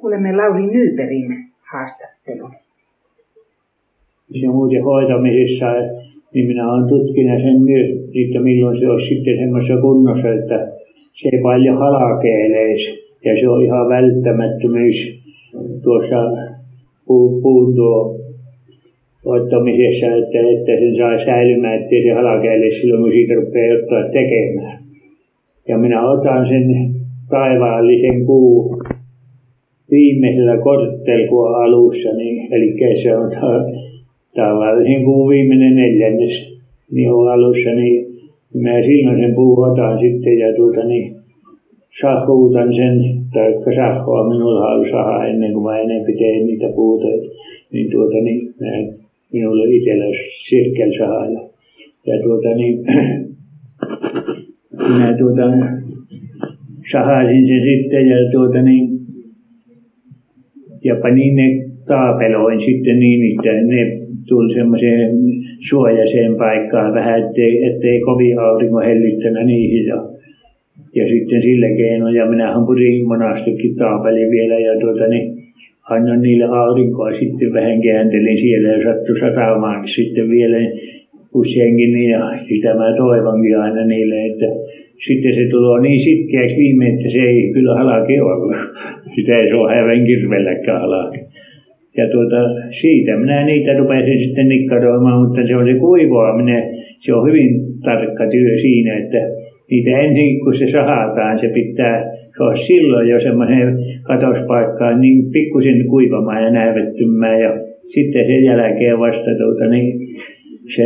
Kuulemme Lauri Nyberin haastattelun. Se muuten hoitamisessa, niin minä olen tutkinut sen myös, että milloin se olisi sitten semmoisessa kunnossa, että se ei paljon halakeeleisi. Ja se on ihan välttämättömyys tuossa puun tuo ottamisessa, että, että sen saa säilymään, ettei se halakeele silloin, kun siitä rupeaa ottaa tekemään. Ja minä otan sen taivaallisen kuun viimeisellä korttelkuun alussa, niin, eli se on tavallisen kuun viimeinen neljännes, niin on alussa, niin minä silloin sen puun otan sitten ja tuota niin, sahuutan sen, tai sahua minulla on saha ennen kuin mä enempi teen niitä puuta, niin tuota niin, mä, minulla itsellä sirkelsaha ja, ja tuota niin, minä tuota, sahasin sen sitten ja tuota niin, ja panin ne taapeloin sitten niin, että ne tuli semmoiseen suojaiseen paikkaan vähän, ettei, ettei kovin aurinko hellittänyt niihin. Ja, ja sitten sillä keinoin, ja minä purin monastikin taapeli vielä, ja tuota niin, annoin niille aurinkoa sitten vähän kääntelin siellä ja sattui satamaan sitten vielä useinkin niin, ja sitä mä toivonkin aina niille, että sitten se tulee niin sitkeäksi viime, että se ei kyllä halake ollut. Sitä ei saa häven kirvelläkään halake. Ja tuota, siitä minä niitä rupesin sitten nikkaroimaan, mutta se on se kuivaaminen, se on hyvin tarkka työ siinä, että niitä ensin kun se sahataan, se pitää, se on silloin jo semmoinen katospaikkaan niin pikkusen kuivamaan ja näivettymään ja sitten sen jälkeen vasta tuota, niin, se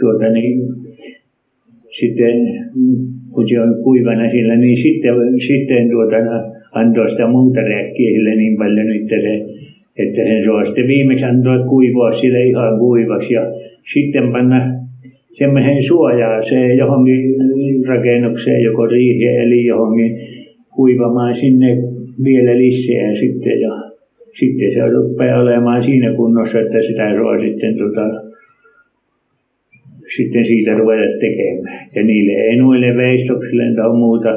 tuota, niin, sitten kun se on kuivana sillä, niin sitten, sitten tuota, antoi sitä muuta räkkiä sille niin paljon, että se, että sen saa sitten viimeksi antoi kuivaa sille ihan kuivaksi ja sitten panna semmoisen se johonkin rakennukseen, joko riiheen eli johonkin kuivamaan sinne vielä lisää sitten ja sitten se rupeaa olemaan siinä kunnossa, että sitä saa sitten tota, sitten siitä ruveta tekemään. Ja niille ei noille veistoksille tai muuta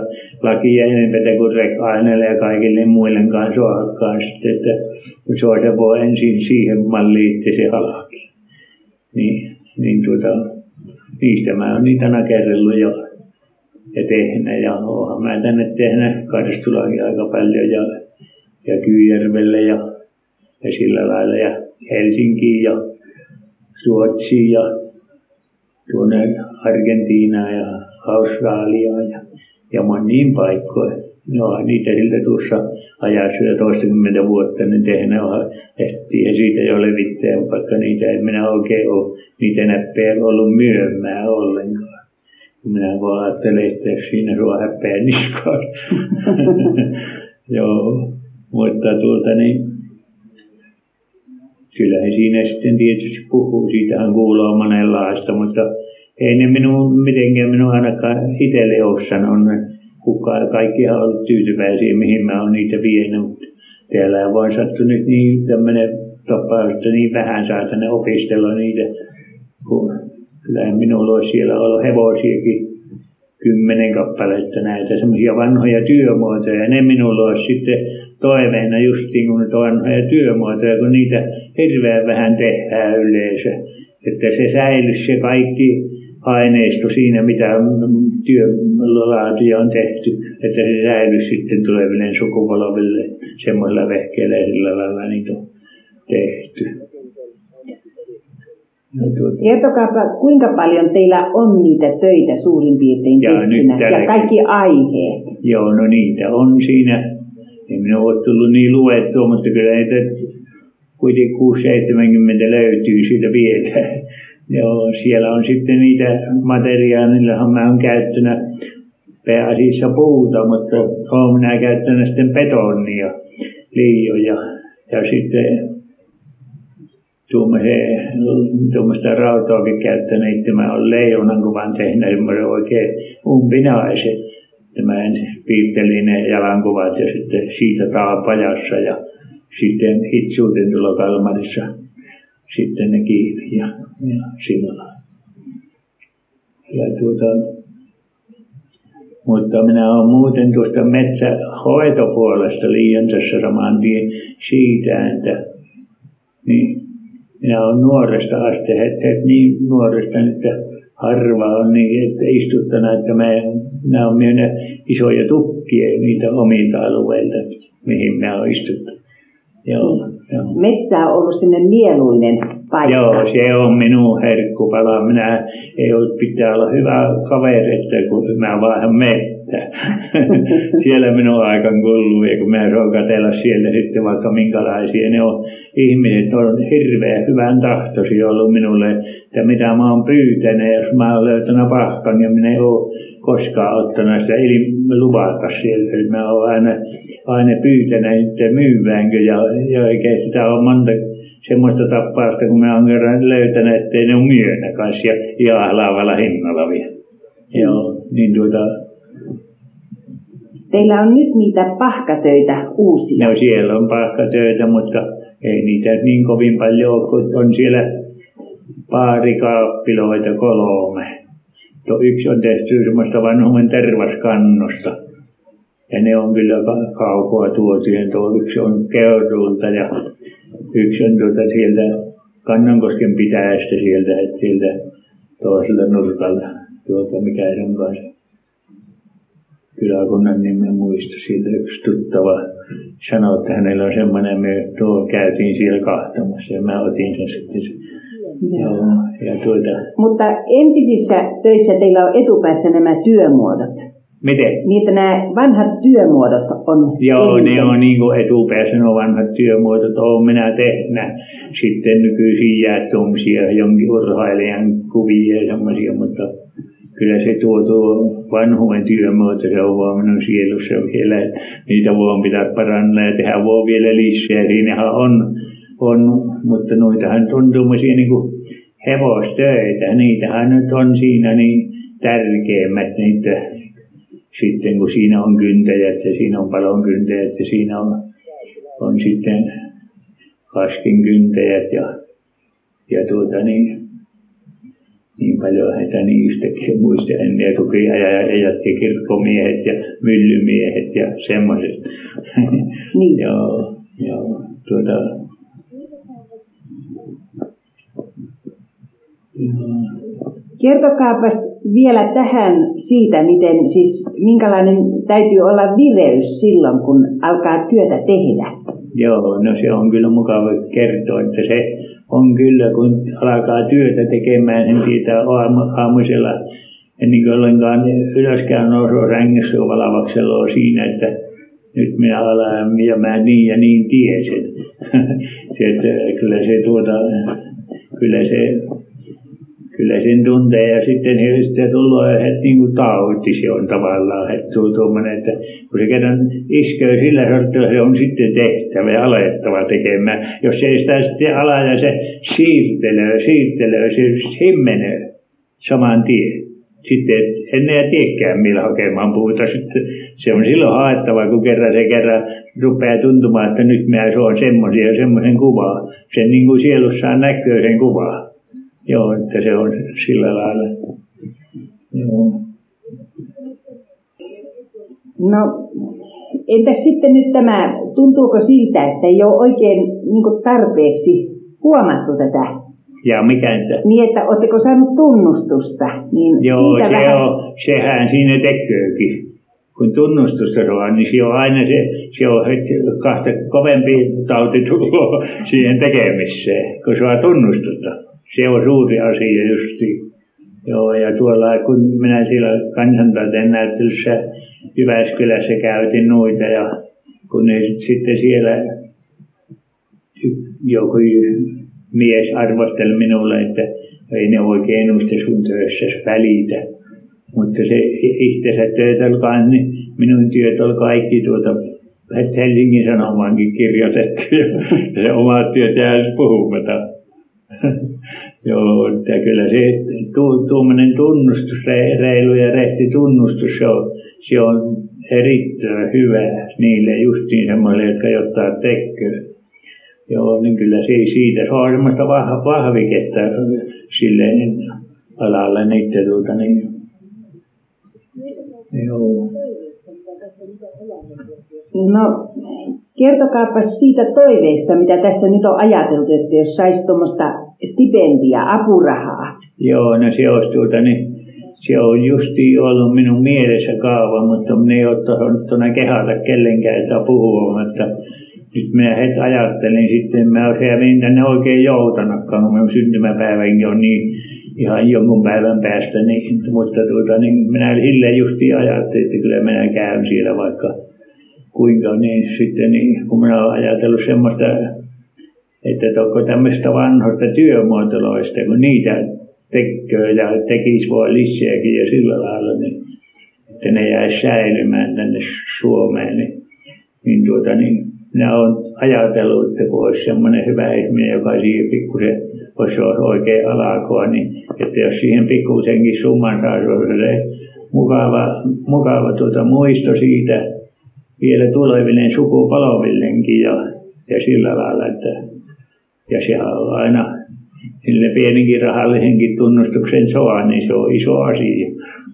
lakia enempää kuin rek-aineille ja kaikille muille kanssa sitten, että kun se voi ensin siihen malliin, että se halaki. Niin, niin tuota, niistä mä oon niitä nakerrellut jo ja tehnyt ja oonhan mä tänne tehnyt Karstulakin aika paljon ja, ja Kyyjärvelle ja, ja sillä lailla ja Helsinkiin ja Ruotsiin ja tuonne Argentiinaan ja Australiaan ja, ja moniin paikkoihin. No, niitä siltä tuossa ajassa jo toistakymmentä vuotta niin tehnyt on, ja siitä jo levittää, vaikka niitä en minä oikein ole niitä näppejä ollut myymään ollenkaan. Minä vaan ajattelen, että siinä sua häpeä niskaan. Joo, mutta tuota niin, kyllä he siinä sitten tietysti puhuu, siitähän kuuluu monenlaista, mutta ei ne minun mitenkään minun ainakaan itselle ole sanonut. Kukaan, kaikki on ollut tyytyväisiä, mihin mä oon niitä vienyt, täällä on vain sattunut niin tämmöinen tapaus, että niin vähän saa tänne opistella niitä, kun kyllä minulla olisi siellä ollut hevosiakin kymmenen kappaletta näitä semmoisia vanhoja työmuotoja. Ja ne minulla olisi sitten toiveena justiin kun vanhoja työmuotoja, kun niitä hirveän vähän tehdään yleensä. Että se säilyisi se kaikki aineisto siinä, mitä työlaatia on tehty, että se säilyisi sitten tuleville sukupolville semmoilla vehkeillä sillä lailla niitä on tehty. No, tuota. Kertokaapa, kuinka paljon teillä on niitä töitä suurin piirtein ja, tehtynä ja kaikki aiheet? Joo, no niitä on siinä. En minä ole tullut niin luettua, mutta kyllä niitä kuitenkin 6-70 löytyy siitä vielä. Joo, siellä on sitten niitä materiaaleja, mä oon käyttänyt pääasiassa puuta, mutta olen minä käyttänyt sitten betonia, liioja ja sitten tuommoista rautaakin käyttänyt, että mä olen leijonan kuvan tehnyt semmoisen oikein umpinaisen. Mä piirtelin ne jalankuvat ja sitten siitä taapajassa ja sitten hitsuuten tuolla Kalmarissa sitten ne kiinni ja, ja sillä. Ja tuota, Mutta minä olen muuten tuosta metsähoitopuolesta liian tässä saman tien siitä, että niin minä olen nuoresta asti, että, niin nuoresta, että harva on niin, että istuttuna, että mä, minä olen myynyt isoja tukkia niitä omilta alueilta, mihin minä olen istuttu. Joo, joo. Metsä on ollut sinne mieluinen paikka. Joo, se on minun herkkupala. Minä ei ollut pitää olla hyvä kaveri, että kun mä vaan mettä. siellä minun aikan kuluu ja kun mä saan katsella siellä sitten vaikka minkälaisia ne on. Ihmiset on hirveän hyvän tahtoisia ollut minulle, että mitä mä oon pyytänyt, jos mä oon löytänyt pahkan ja minä en ole koskaan ottanut sitä ilmi luvata sieltä. Eli mä oon aina, aina pyytänyt, että myyväänkö ja, ja oikein sitä on monta semmoista tappausta, kun mä oon kerran löytänyt, ettei ne ole myönnä kanssa ja jaahlaavalla hinnalla vielä. Joo, niin tuota... Teillä on nyt niitä pahkatöitä uusia. No siellä on pahkatöitä, mutta ei niitä niin kovin paljon ole, kun on siellä paarikaappiloita kolme. Tuo yksi on tehty semmoista vanhuuden tervaskannosta. Ja ne on kyllä kaukoa tuotujen. Tuo yksi on Keudulta ja yksi on tuota sieltä Kannankosken pitäjästä sieltä, että sieltä toisella nurkalla, tuota mikä se onkaan se kyläkunnan nimen muista, siitä yksi tuttava sanoi, että hänellä on semmoinen, me tuo käytiin siellä kahtamassa ja mä otin sen sitten. Joo. Ja tuota... Mutta entisissä töissä teillä on etupäässä nämä työmuodot. Miten? Niitä nämä vanhat työmuodot on. Joo, eniten. ne on niin kuin etupäässä nuo vanhat työmuodot. Olen minä tehnyt sitten nykyisin jäätumsia, jonkin urheilijan kuvia ja semmoisia, mutta kyllä se tuo tuo vanhuuden työmuoto, se on vaan minun sielussa vielä. Niitä voi pitää parantaa ja tehdä voi vielä lisää. Siinähän on, on mutta noitahan on tuommoisia niin kuin hevostöitä. Niitähän nyt on siinä niin tärkeimmät niitä sitten kun siinä on kyntäjät ja siinä on kyntäjät ja siinä on, on sitten kyntäjät ja, ja tuota niin, niin paljon heitä yhtäkkiä muistelen ja tukiajajat ja kirkkomiehet ja myllymiehet ja semmoiset. Niin. joo, joo, tuota, Kertokaapas vielä tähän siitä, miten siis, minkälainen täytyy olla vireys silloin, kun alkaa työtä tehdä. Joo, no se on kyllä mukava kertoa, että se on kyllä, kun alkaa työtä tekemään, sen siitä aamuisella ennen kuin ollenkaan ylöskään nousua rängissä valavaksella siinä, että nyt minä alan ja mä niin ja niin tiesin. se, että kyllä se tuota, kyllä se kyllä sen tuntee ja sitten sitten tulee heti niin kuin tauti, se on tavallaan heti tuommoinen, että kun se kerran iskee sillä sortilla, se on sitten tehtävä ja alettava tekemään. Jos ei sitä sitten ala ja se siirtelee, siirtelee, se himmenee saman tien. Sitten en enää tiedäkään millä hakemaan puuta. Sitten se on silloin haettava, kun kerran se kerran rupeaa tuntumaan, että nyt minä suon semmoisen ja semmoisen kuvaa. Sen niin kuin sielussaan näkyy sen kuvaa. Joo, että se on sillä lailla. Joo. No, entäs sitten nyt tämä, tuntuuko siltä, että ei ole oikein niin tarpeeksi huomattu tätä? Ja mikä entä? Niin, että oletteko saanut tunnustusta? Niin Joo, siitä se vähän... on, sehän siinä tekeekin. Kun tunnustusta saa, niin se on aina se, se on kahta kovempi tauti siihen tekemiseen, kun saa tunnustusta se on suuri asia justi. Joo, ja tuolla kun minä siellä kansantaiteen näyttelyssä Jyväskylässä käytin noita ja kun ne sitten siellä joku mies arvosteli minulle, että ei ne oikein noista sun töissä välitä. Mutta se itsensä työt olkaa, niin minun työt oli kaikki tuota Helsingin Sanomaankin kirjoitettu ja se omat työt jää puhumatta. Joo, että kyllä se tuommoinen tunnustus, reilu ja rehti tunnustus, se on, se on erittäin hyvä niille justiin semmoille, jotka jotain tekee. Joo, niin kyllä se siitä saa semmoista vah, vahviketta sille alalle niitä tuota niin. Joo. No, kertokaapa siitä toiveesta, mitä tässä nyt on ajateltu, että jos saisi tuommoista stipendia, apurahaa. Joo, no se olisi tuota, niin se on justi ollut minun mielessä kaava, mutta minä ei ole tuonne kehata kellenkään sitä puhua, mutta nyt minä heti ajattelin sitten, mä olisin tänne oikein joutanutkaan, kun minun syntymäpäivänkin on niin ihan jonkun päivän päästä, niin, mutta tuota, niin minä silleen justi ajattelin, että kyllä minä käyn siellä vaikka kuinka, niin sitten niin, kun minä olen ajatellut semmoista, että onko tämmöistä vanhoista työmuotoista, kun niitä tekee ja tekisi voi lisääkin ja sillä lailla, niin että ne jäisi säilymään tänne Suomeen, niin, niin, tuota, niin minä olen ajatellut, että kun olisi semmoinen hyvä ihminen, joka siihen pikkusen olisi oikein alakoa, niin että jos siihen pikkusenkin summan saisi olla mukava, mukava tuota muisto siitä vielä tuleville sukupolvillekin ja, ja sillä lailla, että ja se on aina sille pienikin rahallisenkin tunnustuksen saa, niin se on iso asia.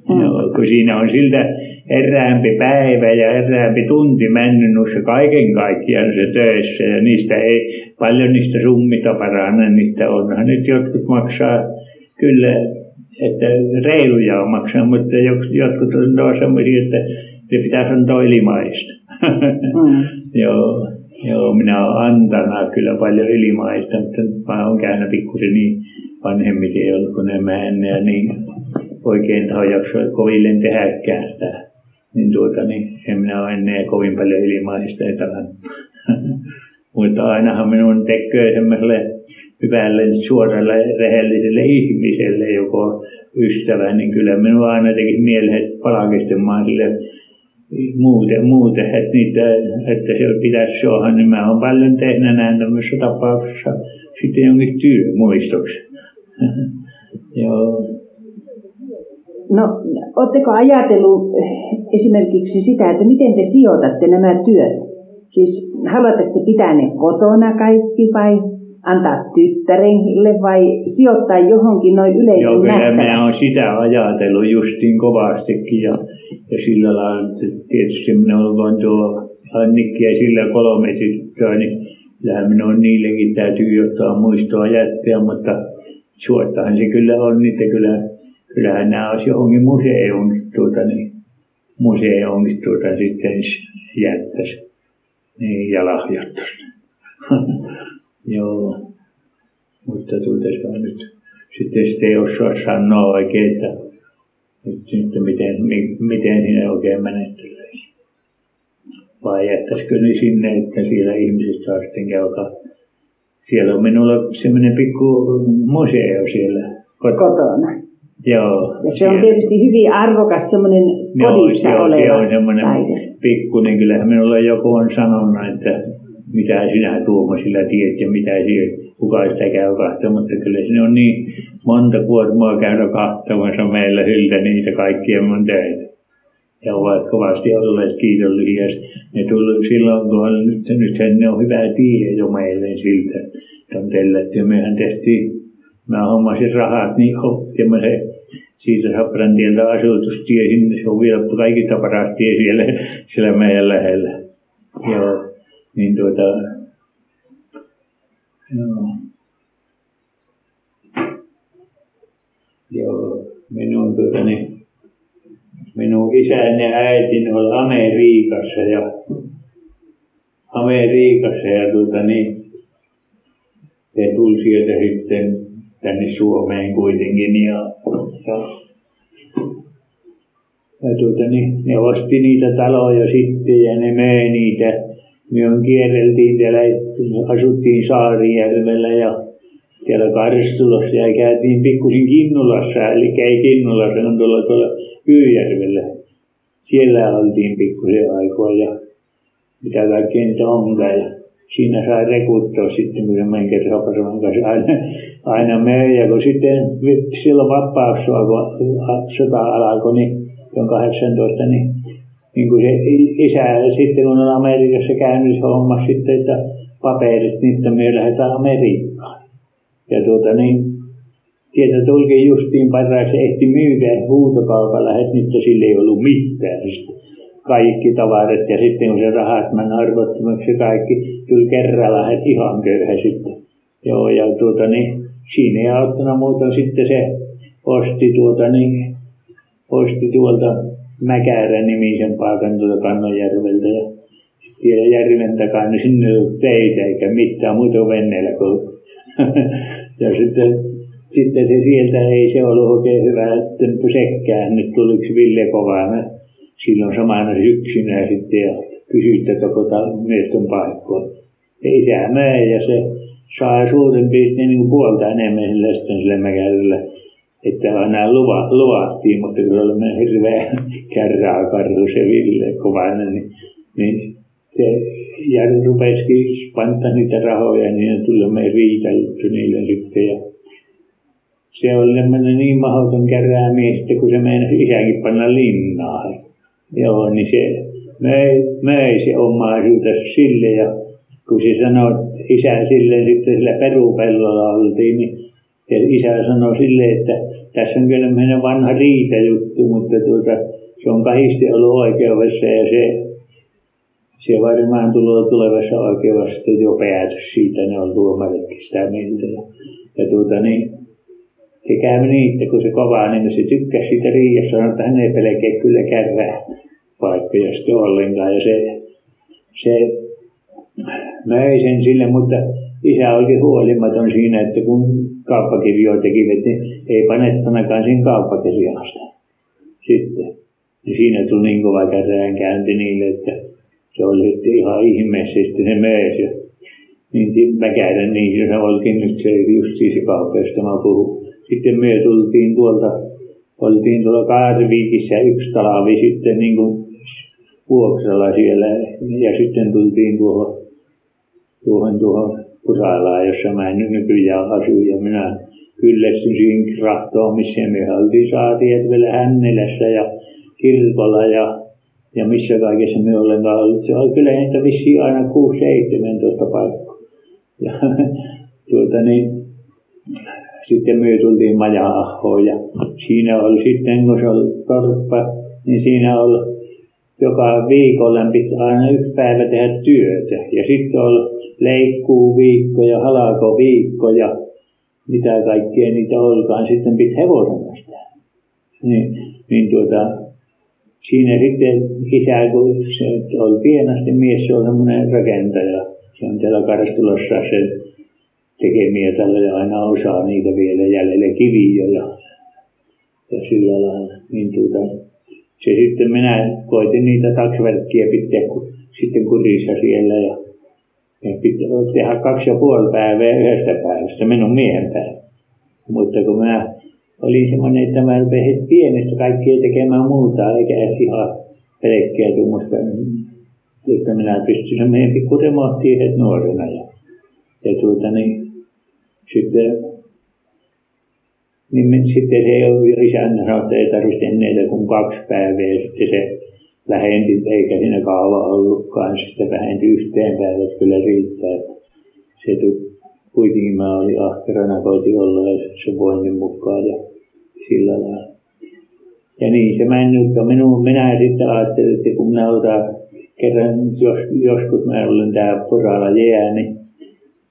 Mm. No, kun siinä on siltä eräämpi päivä ja eräämpi tunti mennyt noissa kaiken kaikkiaan se töissä ja niistä ei paljon niistä summita paranna, niistä onhan nyt jotkut maksaa kyllä, että reiluja on maksaa, mutta jotkut on sellaisia, että se pitäisi antaa ilmaista. Mm. Joo. Joo, minä olen antanut kyllä paljon ilmaista, mutta mä oon käynyt pikkusen niin vanhemmiten ei ollut kuin nämä ennen ja niin oikein taho jaksoi koville tehdäkään sitä. Niin tuota, niin en minä ole ennen kovin paljon ilmaista Mutta ainahan minun tekee semmoiselle hyvälle, suoralle, rehelliselle ihmiselle, joko ystävä, niin kyllä minua aina teki mieleen, palkistamaan sille muuten, muuten että, niitä, että se pitäisi saada, niin mä olen paljon tehnyt näin tämmöisessä tapauksessa sitten jonkin työmuistoksi. Joo. No, oletteko ajatellut esimerkiksi sitä, että miten te sijoitatte nämä työt? Siis haluatteko te pitää ne kotona kaikki vai antaa tyttärille vai sijoittaa johonkin noin yleisön Joo, kyllä mä oon sitä ajatellut justiin kovastikin ja ja sillä lailla tietysti minä olen tuo Annikki ja sillä kolme tyttöä, niin kyllähän minun niillekin täytyy jotain muistoa jättää, mutta suottahan se kyllä on, että kyllä, kyllähän nämä olisi johonkin museoon tuota, niin, museoonkin tuota, sitten jättäisi niin, ja lahjoittaisi. Joo, mutta tuota, se on nyt sitten sitä ei osaa sanoa oikein, että nyt miten, miten sinne oikein menettelyisi. Vai jättäisikö ne sinne, että siellä ihmiset saa sitten käydä. Siellä on minulla semmoinen pikku museo siellä kotona. Joo. Ja se siellä. on tietysti hyvin arvokas semmoinen kodissa joo, oleva se on semmoinen pikkuinen. Kyllähän minulla joku on sanonut, että mitä sinä Tuomo sillä tiedät ja mitä siellä, kuka sitä käy mutta kyllä se on niin monta kuormaa käydä katsomassa meillä siltä niitä kaikkia mun töitä. Ja ovat kovasti olleet kiitollisia. Ne tuli silloin, kun on, nyt, nyt ne on hyvä tie jo meille siltä, on tellätty. Mehän tehtiin, mä hommasin rahat niin semmoisen siitä Saprantieltä asutustie sinne, se on vielä kaikista paras tie siellä, siellä meidän lähellä. Joo, niin tuota, joo. Minun, tuota, niin, minun isäni ja äitini oli Amerikassa ja Amerikassa ja tuota, niin, he tuli sieltä sitten tänne Suomeen kuitenkin ja, ja, ja tuota, niin, ne osti niitä taloja sitten ja ne möi niitä. Me kierreltiin täällä, asuttiin Saarijärvellä ja siellä Karstulossa ja käytiin pikkusin Kinnulassa, eli ei Kinnulassa, on tuolla, tuolla Kyyjärvellä. Siellä oltiin pikkusen aikaa ja mitä kaikkea niitä onkaan. Ja siinä sai rekuttaa sitten, kun se meidän kerran kanssa aina, aina möi. Ja kun sitten silloin vapaus sota alkoi, niin on 18, niin, niin kuin se isä sitten kun on Amerikassa käynyt se homma sitten, että paperit, että me lähdetään Amerikkaan. Ja tuota niin, Tieto tulikin justiin parhaiksi, ehti myydä huutokaupalla, että nyt sille ei ollut mitään. Kaikki tavarat ja sitten kun se rahat meni arvottomaksi kaikki, tuli kerralla että ihan köyhä sitten. Joo, ja tuota niin, siinä ei auttanut muuta sitten se osti tuota niin, osti tuolta Mäkärän nimisen paikan tuolta Kannonjärveltä ja siellä järven takana, niin sinne ei ollut teitä eikä mitään muuta venneellä kuin ja sitten, sitten se sieltä ei se ollut oikein hyvä temppu sekkään. Nyt tuli yksi Ville Kovainen silloin samana syksynä sitten ja kysyi, että kota miesten paikkoa. Isä möi ja se saa suurin piirtein niin puolta enemmän sillä sitten sillä mäkärällä. Että aina luva, luvattiin, mutta kun olemme hirveä kärrää karhu se Ville Kovainen, niin, niin se Jari rupesikin panta niitä rahoja, niin ne tuli me riita juttu niille sitten. Ja se oli semmoinen niin mahdoton käräämies, että kun se meidän isäkin panna linnaan. Joo, niin se möi, möi se omaisuutensa sille ja kun se sanoi isä sille sitten sillä perupellolla oltiin, niin ja isä sanoi sille, että tässä on kyllä meidän vanha riita juttu, mutta tuota, se on kahisti ollut oikeudessa ja se se varmaan tulee tulevassa oikeudessa jo päätös siitä, ne on tuomaritkin sitä mieltä. Ja, ja tuota, niin, se käy niin, että kun se kovaa, niin se tykkäsi siitä riiassa, sanoi, että hän ei pelkeä kyllä kärrää paikkoja sitten ollenkaan. Ja se, se möi sen sille, mutta isä oli huolimaton siinä, että kun kauppakirjoja tekivät, niin ei panettanakaan siinä kauppakirjasta. Sitten. Ja siinä tuli niin kova käräänkäynti niille, että se oli sitten ihan ihmeessä se möös. Ja, niin sitten käydän niin se olikin nyt se just siis kauppa, mä puhun. Sitten me tultiin tuolta, oltiin tuolla Kaarviikissä yksi talvi sitten niin kuin vuokralla siellä ja sitten tultiin tuohon, tuohon, tuohon Pusalaan, jossa mä nyt nykyään asun ja minä kyllästyin siinä rahtoon, missä me oltiin Saatijärvellä Hännelässä ja kirkolla ja ja missä kaikessa me ollenkaan ollut. Se oli kyllä niitä vissiin aina 6-17 paikkaa. Ja tuota niin, sitten me tultiin maja ja siinä oli sitten, kun se oli torppa, niin siinä oli joka viikolla piti aina yksi päivä tehdä työtä. Ja sitten oli leikkuu viikko ja halako viikko ja mitä kaikkea niitä olikaan. Sitten piti hevosen Niin, niin tuota, siinä sitten isä, kun se oli pienasti mies, se on semmoinen rakentaja. Se on täällä Karstulassa se tekemiä taloja aina osaa niitä vielä jäljelle kiviä ja, ja sillä lailla. Niin tuota, se sitten minä koitin niitä taksiverkkiä pitää kun, sitten kurissa siellä ja, pitää tehdä kaksi ja puoli päivää yhdestä päivästä minun miehen päivä. Mutta kun minä oli semmoinen, että mä rupesin pienestä kaikkea tekemään muuta, eikä ihan pelkkää tuommoista, että minä pystyn meidän pikku heti nuorena. Ja, ja tuota, niin, sitten, niin sitten se isäntä sanoi, että ei tarvitse enää kuin kaksi päivää. Ja sitten se vähenti, eikä siinä kaava ollutkaan. Sitten vähenti yhteen päivät kyllä riittää. Että se kuitenkin mä olin ahkerana, koitin olla ja se voinnin mukaan. Ja, sillä lailla. Ja niin se mennyt, minun, minä sitten ajattelin, että kun minä otan kerran, jos, joskus mä olen täällä poralla jää, niin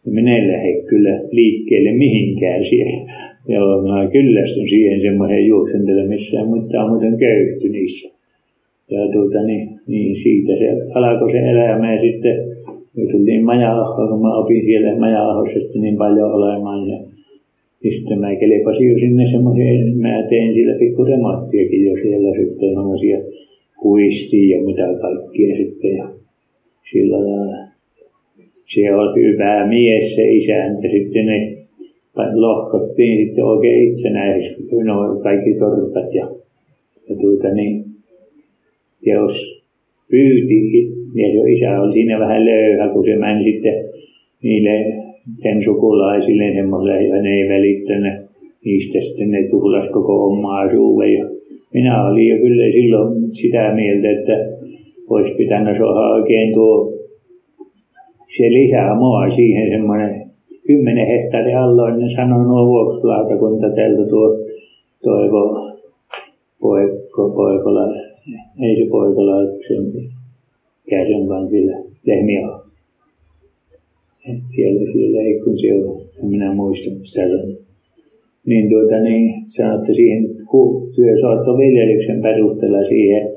minä en lähde kyllä liikkeelle mihinkään siellä. Joo, mä kyllästyn siihen semmoisen juoksentelemiseen, mutta on muuten köyhty niissä. Ja tuota, niin, niin siitä se alkoi se elämä ja sitten me tultiin maja kun mä opin siellä maja niin paljon olemaan. Ja niin sitten mä kelpasin jo sinne semmoiseen, mä tein sillä pikku remonttiakin jo siellä sitten semmoisia kuistia ja mitä kaikkia sitten ja sillä lailla. Se on hyvä mies se isäntä, sitten ne lohkottiin sitten oikein itsenäisesti, no kaikki torpat ja, ja tuota niin, ja jos pyyti, ja jo isä oli siinä vähän löyhä, kun se meni sitten niille sen sukulaisille semmoiselle, ja ne ei välittänyt niistä sitten ne tuhlas koko omaisuuden. Ja minä olin jo kyllä silloin sitä mieltä, että olisi pitänyt saada oikein tuo se lisää mua siihen semmoinen kymmenen hehtaarin alloin, niin sanoi nuo vuokralautakunta täältä tuo Toivo Poikola, ei se Poikola, sen Kärjön vankilla, Lehmiä. Siellä, siellä ei kun se on, en minä muista, missä on. Niin tuota niin, sanotte siihen työsaattoviljelyksen perusteella siihen,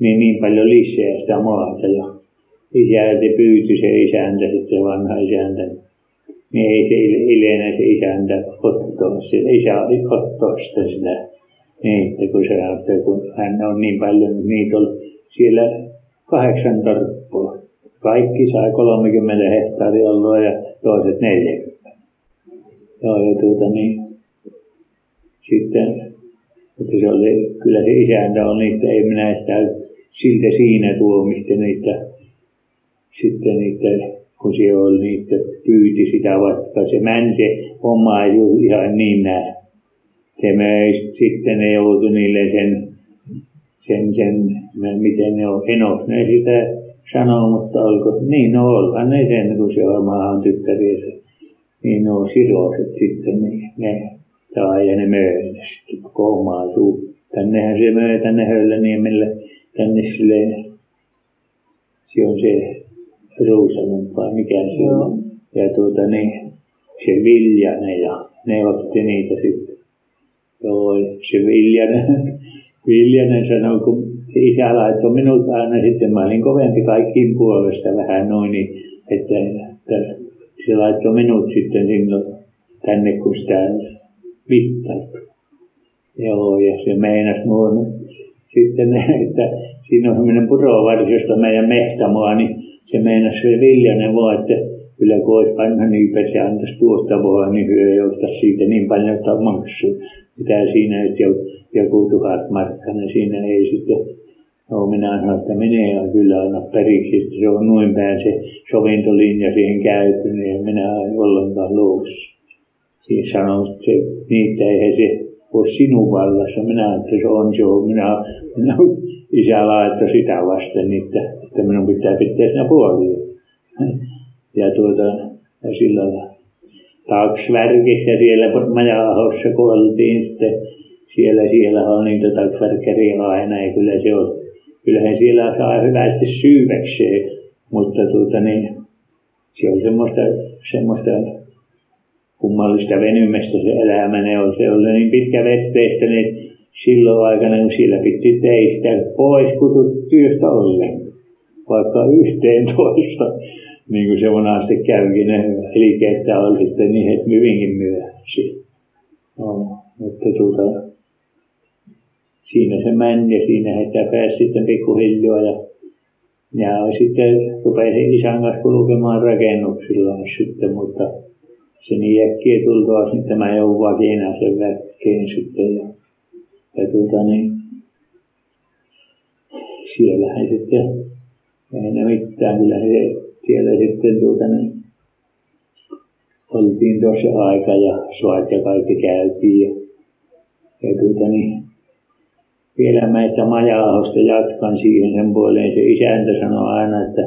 niin niin paljon lisää sitä maata ja isältä pyyti se isäntä, sitten vanha isäntä. Niin ei se ilene se isäntä ottaa, se isä ottaa sitä sitä. Niin, että kun, se, kun hän on niin paljon, niitä on siellä kahdeksan torppua. Kaikki sai 30 hehtaaria alueella ja toiset 40. Joo, ja tuota niin, sitten, että se oli, kyllä se isäntä on niitä, ei minä sitä siltä siinä tuomista niitä, sitten niitä, kun se oli niitä, pyyti sitä vaikka se meni se ei ihan niin näin. Se möi, sitten ne joutui niille sen sen, sen miten ne on, en ole ne sitä sanoo, mutta olko, niin no olhan ne sen, kun se on maahan tyttäriä, niin ne on siroiset sitten, niin ne saa ja ne möö ne sitten koko omaa suu. Tännehän se möö tänne Hölläniemelle, tänne sille, se on se Ruusalon vai mikä se on. Ja tuota niin, se Viljanen ja ne otti niitä sitten. Joo, se Viljanen Viljanen sanoi, kun isä laittoi minut aina sitten, mä olin kovempi kaikkiin puolesta vähän noin, niin, että, että se laittoi minut sitten sinne tänne, kun sitä mittaista. Joo, ja se meinasi muun sitten, että siinä on sellainen purovarsiosta meidän mehtamoa, niin se meinasi se Viljanen vaan, että kyllä kun olisi vanha niin se antaisi tuosta vaan, niin hyö ei siitä niin paljon, että maksu. Mitä siinä, että joku tuhat markkanen siinä ei sitten No minä sanoin, että menee ja kyllä aina periksi, että se on noin päin se sovintolinja siihen käytynyt ja minä en ollenkaan luoksi. Siinä sanoi, että se, niitä ei se ole sinun vallassa. Minä että se on, se on. Minä, minä isä laittoi sitä vasten, että, että minun pitää pitää siinä puolia. Ja tuota, ja sillä taksvärkissä siellä Maja-ahossa, kun oltiin sitten. Siellä, siellä on niitä taksvärkkäriä aina ja kyllä se on, kyllähän siellä saa hyvästi syyväkseen, mutta tuota niin, se on semmoista, semmoista kummallista venymästä se elämä, ne on, se on niin pitkä vetteistä, niin silloin aikana, kun siellä piti teistä pois kutut työstä ollen, vaikka yhteen toista, niin kuin se monasti käykin, eli että oli sitten niin, että hyvinkin myöhässä. No, mutta tuota, siinä se meni ja siinä heitä pääsi sitten pikkuhiljaa ja ja sitten rupesi isän kanssa kulkemaan rakennuksilla sitten, mutta se niin äkkiä tultua sitten mä joudun sen väkkeen sitten ja, ja tuota niin, siellähän sitten ei ne mitään, kyllä se siellä sitten tuota niin, oltiin tuossa aika ja suot ja kaikki käytiin ja, ja tuota niin, vielä mä, että Maja-ahosta jatkan siihen sen puoleen. Se isäntä sanoi aina, että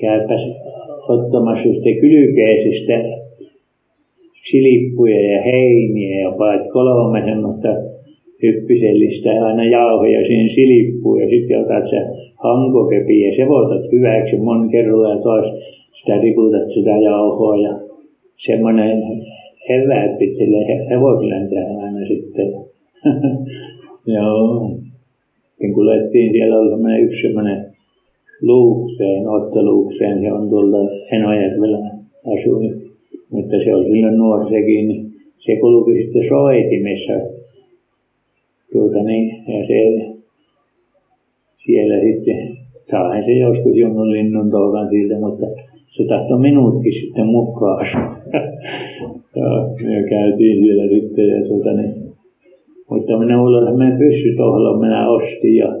käypäs ottamassa sitten kylkeisistä silippuja ja heiniä ja paat kolme semmoista hyppysellistä aina jauhoja siihen silippuun ja sitten otat se hankokepi ja sevotat hyväksi mon kerralla ja taas sitä riputat sitä jauhoa ja semmoinen eväät pitää hevosille aina sitten. Joo. Sitten kuljettiin, siellä oli semmoinen yksi semmoinen luukseen, otteluukseen, se on tuolta Enojärvellä asuin. Mutta se oli silloin nuori sekin, niin se kulki sitten soitimessa. Tuota niin, ja se siellä sitten, saahan se joskus jonkun linnun toukan siltä, mutta se tahtoi minutkin sitten mukaan. ja me käytiin siellä sitten ja tuota niin, mutta minä olen semmoinen pyssytohlo, minä ostin ja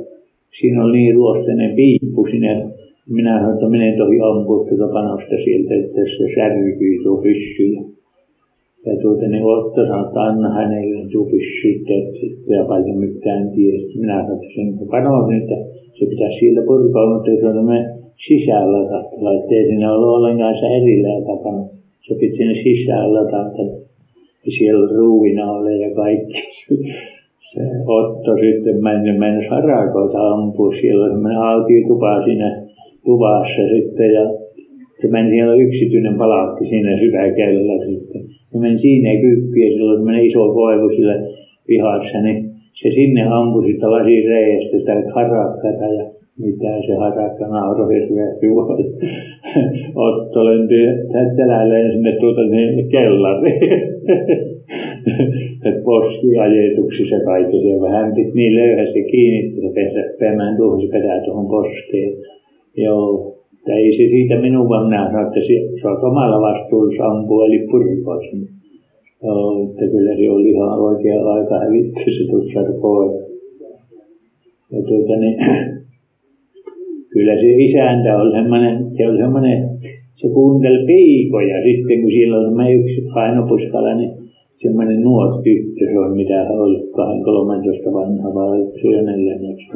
siinä oli niin ruosteinen piippu sinne. Minä sanoin, että minä en tohi ampua tuota panosta sieltä, että se särkyy tuo pyssy. Ja tuota niin Otto sanoi, että anna hänelle tuo pyssy, että paljon mitään tiedä. Minä sanoin, että sen panos, että se pitäisi sieltä purkaa, mutta se on sisällä kattella, ettei siinä ole ollenkaan se erillään takana. se piti sinne sisään latata. Ja siellä ruuvina oli ja kaikki. Se Otto sitten meni, meni harakoita ampua. Siellä oli semmoinen autiotupa siinä tuvassa sitten ja se meni siellä yksityinen palakki siinä syväkellä sitten. Se meni siinä sillä oli semmoinen iso koivu sillä pihassa, niin se sinne ampui sitä lasin reiästä sitä harakkaa ja mitä se harakka nauroi hirveästi. Otto lenti tätälälleen sinne tuota niin kellariin. poskiajetuksissa kaikki se vähän piti niin löyhästi kiinni, että se pesä, päämään tuohon se petä tuohon poskeen. Joo, että ei se siitä minun vaan minä sanoin, että sä oot omalla vastuulla ampua, eli purkos. Joo, että kyllä se oli ihan oikea aika hävitty se tuossa pois. Ja tuota niin, kyllä se isäntä oli semmoinen, se oli semmoinen, se kuunteli piikoja sitten, kun siellä oli semmoinen yksi painopuskala, niin semmoinen nuori tyttö, se on mitä oli 13 vanha vai 14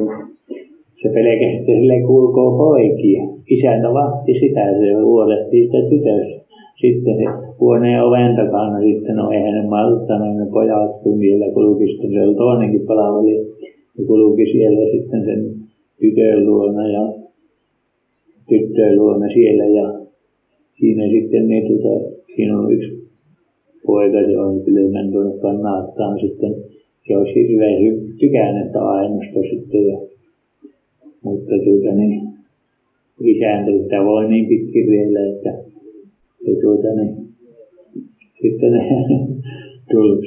se pelkästään sille kulkoo poikia. Isäntä vahti sitä, se huolehtii sitä tytöstä. Sitten se huoneen oven takana sitten, no eihän ne malttanut, ne pojat kun vielä kulki, sitten se oli toinenkin palaveli, ja kulki siellä sitten sen tytön luona ja tyttöön luona siellä ja siinä sitten ne, tuota, siinä on yksi poika, se on kyllä mennyt kannattaa sitten, se olisi hirveän tykännyt aineesta sitten ja mutta tuota niin, isäntä sitä voi niin pitkin vielä, että ja tuota niin, sitten ne tuli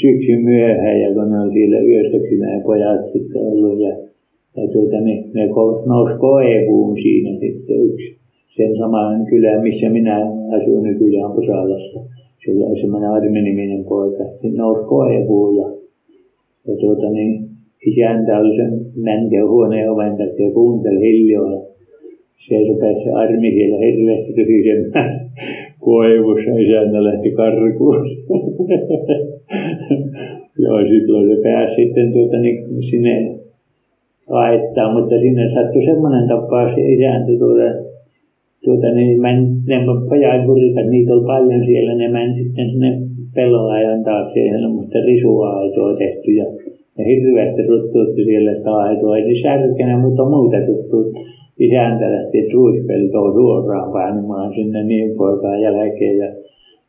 syksyn myöhään ja kun ne on siellä yöstöksi nämä pojat sitten ollut ja, ja tuota niin, ne nousi koevuun siinä sitten yksi sen saman kylän, missä minä asun nykyään Pusalassa. Sillä oli semmoinen Armi-niminen poika. Sitten nousi koevuun ja, ja tuota niin, isäntä oli sen mänkä huoneen oven takia ja kuunteli hiljaa. Se rupesi se armi siellä hirveästi tyhjemään koivussa. Isäntä lähti karkuun. Joo, silloin se pääsi sitten tuota, niin sinne laittaa, mutta sinne sattui semmoinen tapaus, se isäntä tuota, tuota, niin meni, ne pajaikurikat, niitä oli paljon siellä, ne meni sitten sinne pelloajan taakse, ja semmoista risuaitoa tehty, ja ja hirveästi tuttuutti siellä taitoa. Ei särkenä, mutta muuta tuttu. Isäntä lähti ruispeltoon suoraan painamaan sinne niin poikaan jälkeen. Ja,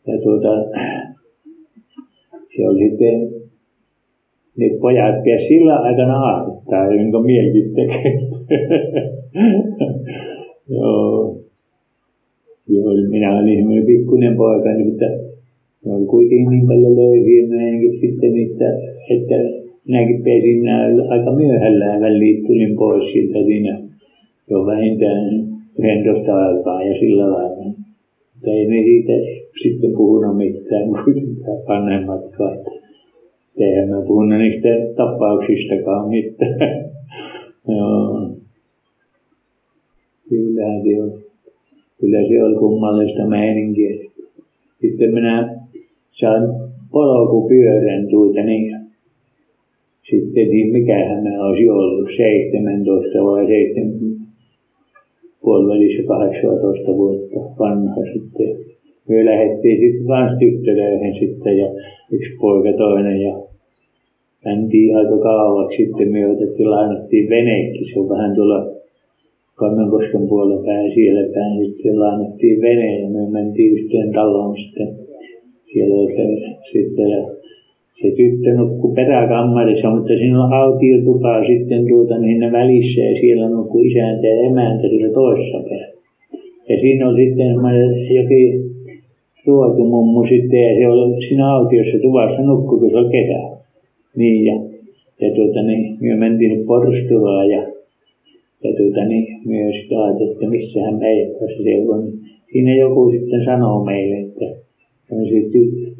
ja tuota, se oli sitten, ne pojat pääsi sillä aikana ahdittaa, jonka mielkin tekee. Joo. Joo, minä olin semmoinen pikkuinen poika, niin mutta ne oli kuitenkin niin paljon löyhiä meidänkin sitten, että, että minäkin pesin aika myöhällä väliin tulin pois siltä siinä jo vähintään 11 aikaa ja sillä lailla. Mutta ei me siitä sitten puhunut mitään kuitenkaan vanhemmatkaan. Eihän me puhunut niistä tapauksistakaan mitään. Joo. Kyllähän se on. Kyllä se on kummallista meininkiä. Sitten minä sain polkupyörän tuota niin sitten niin mikähän mä olisi ollut, 17 vai 7, puolivälissä 18 vuotta vanha sitten. Me lähdettiin sitten kans tyttölöihin sitten ja yksi poika toinen ja mentiin aika kauaksi sitten me otettiin, lainattiin venekin, se on vähän tuolla Kannankosken puolella päin siellä päin, sitten lainattiin vene ja me mentiin yhteen taloon sitten. Siellä oli se sitten ja se tyttö nukkui peräkammarissa, mutta siinä on autiotupa sitten tuota niin ne välissä ja siellä nukkui isäntä ja emäntä sillä toisessa päällä. Ja siinä on sitten jokin ruotumummu sitten ja se oli siinä autiossa tuvassa nukkui, kun se oli kesä. Niin ja, ja tuota niin, me mentiin Porstulaan ja, ja tuota niin, myös sitä ajattelin, että missähän meidän se on. Siinä joku sitten sanoo meille, että se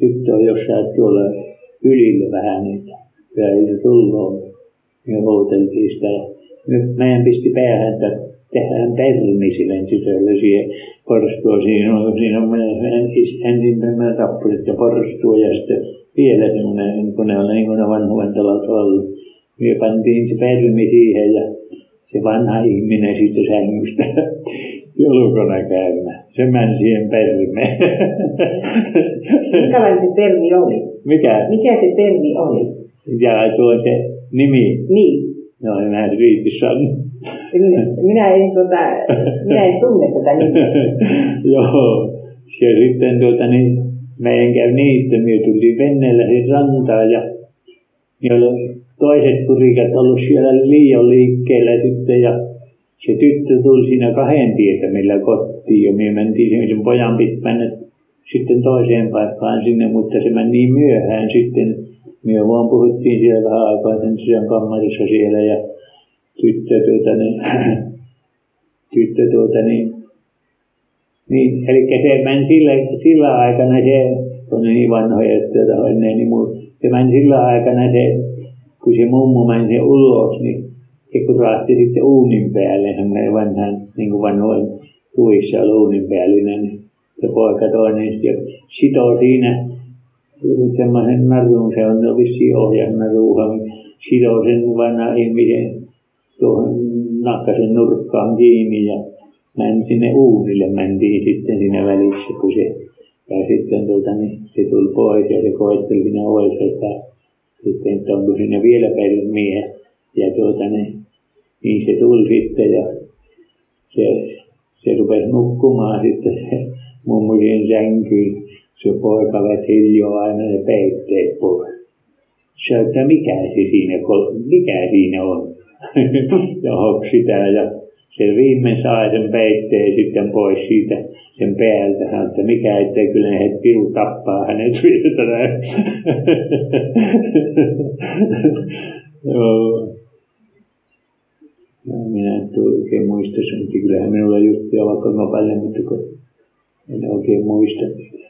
tyttö on jossain tuolla ylille vähän niitä pyöriä tulloon. Me odoteltiin sitä. Nyt meidän pisti päähän, että tehdään termi sille tytölle siihen porstua. Siinä on, siinä on ensimmäinen tappurit ja porstua ja sitten vielä semmoinen, kun ne on niin kuin ne vanhuuden talot ollut. Me pantiin se permi siihen ja se vanha ihminen sitten sängystä joulukona käymään. Se meni siihen permeen. Minkälainen se permi oli? Mikä? Mikä se permi oli? Ja tuo se nimi. Niin. No enää riiti sanoa. Minä en, tuota, minä en tunne tätä nimeä. Joo. Ja sitten tuota, niin, meidän käy niin, että me tuli venneellä rantaan ja oli toiset kurikat ollut siellä liian liikkeellä sitten ja se tyttö tuli siinä kahden tietämillä kotiin ja me mentiin sen pojan piti mennä sitten toiseen paikkaan sinne, mutta se meni niin myöhään sitten. Me vaan puhuttiin siellä vähän aikaa sen sisän kammarissa siellä ja tyttö tuota niin, tyttö tuota niin, niin, eli se meni sillä, sillä aikana se, kun ne niin vanhoja, että tuota, ennen, niin muu, se meni sillä aikana se, kun se mummo meni se ulos, niin se kuraasti sitten uunin päälle, semmoinen vanhan, niin kuin vanhoin tuissa uunin päällinen, niin se poika toinen sitten sitoo siinä semmoisen narun, se on vissiin ohjanna ruuha, sitoo sen vanha ihmisen tuohon nakkasen nurkkaan kiinni ja meni sinne uunille, mentiin sitten siinä välissä, kun se, ja sitten tuota, niin se tuli pois ja se koetteli siinä ovessa, että sitten, että onko sinne vielä permiä. Ja tuota, niin, niin se tuli sitten ja se, se rupesi nukkumaan sitten se mummo siihen sänkyyn. Se poika veti hiljaa aina ne peitteet pois. Se että mikä se siinä, mikä siinä on. ja hoksit ja se viimein sai sen peitteen sitten pois siitä sen päältä. Että mikä ettei kyllä ne heti piru tappaa hänet vielä minä en oikein muista sen, mutta kyllähän minulla juttuja vaikka mä paljon, mutta kun en oikein muista niitä.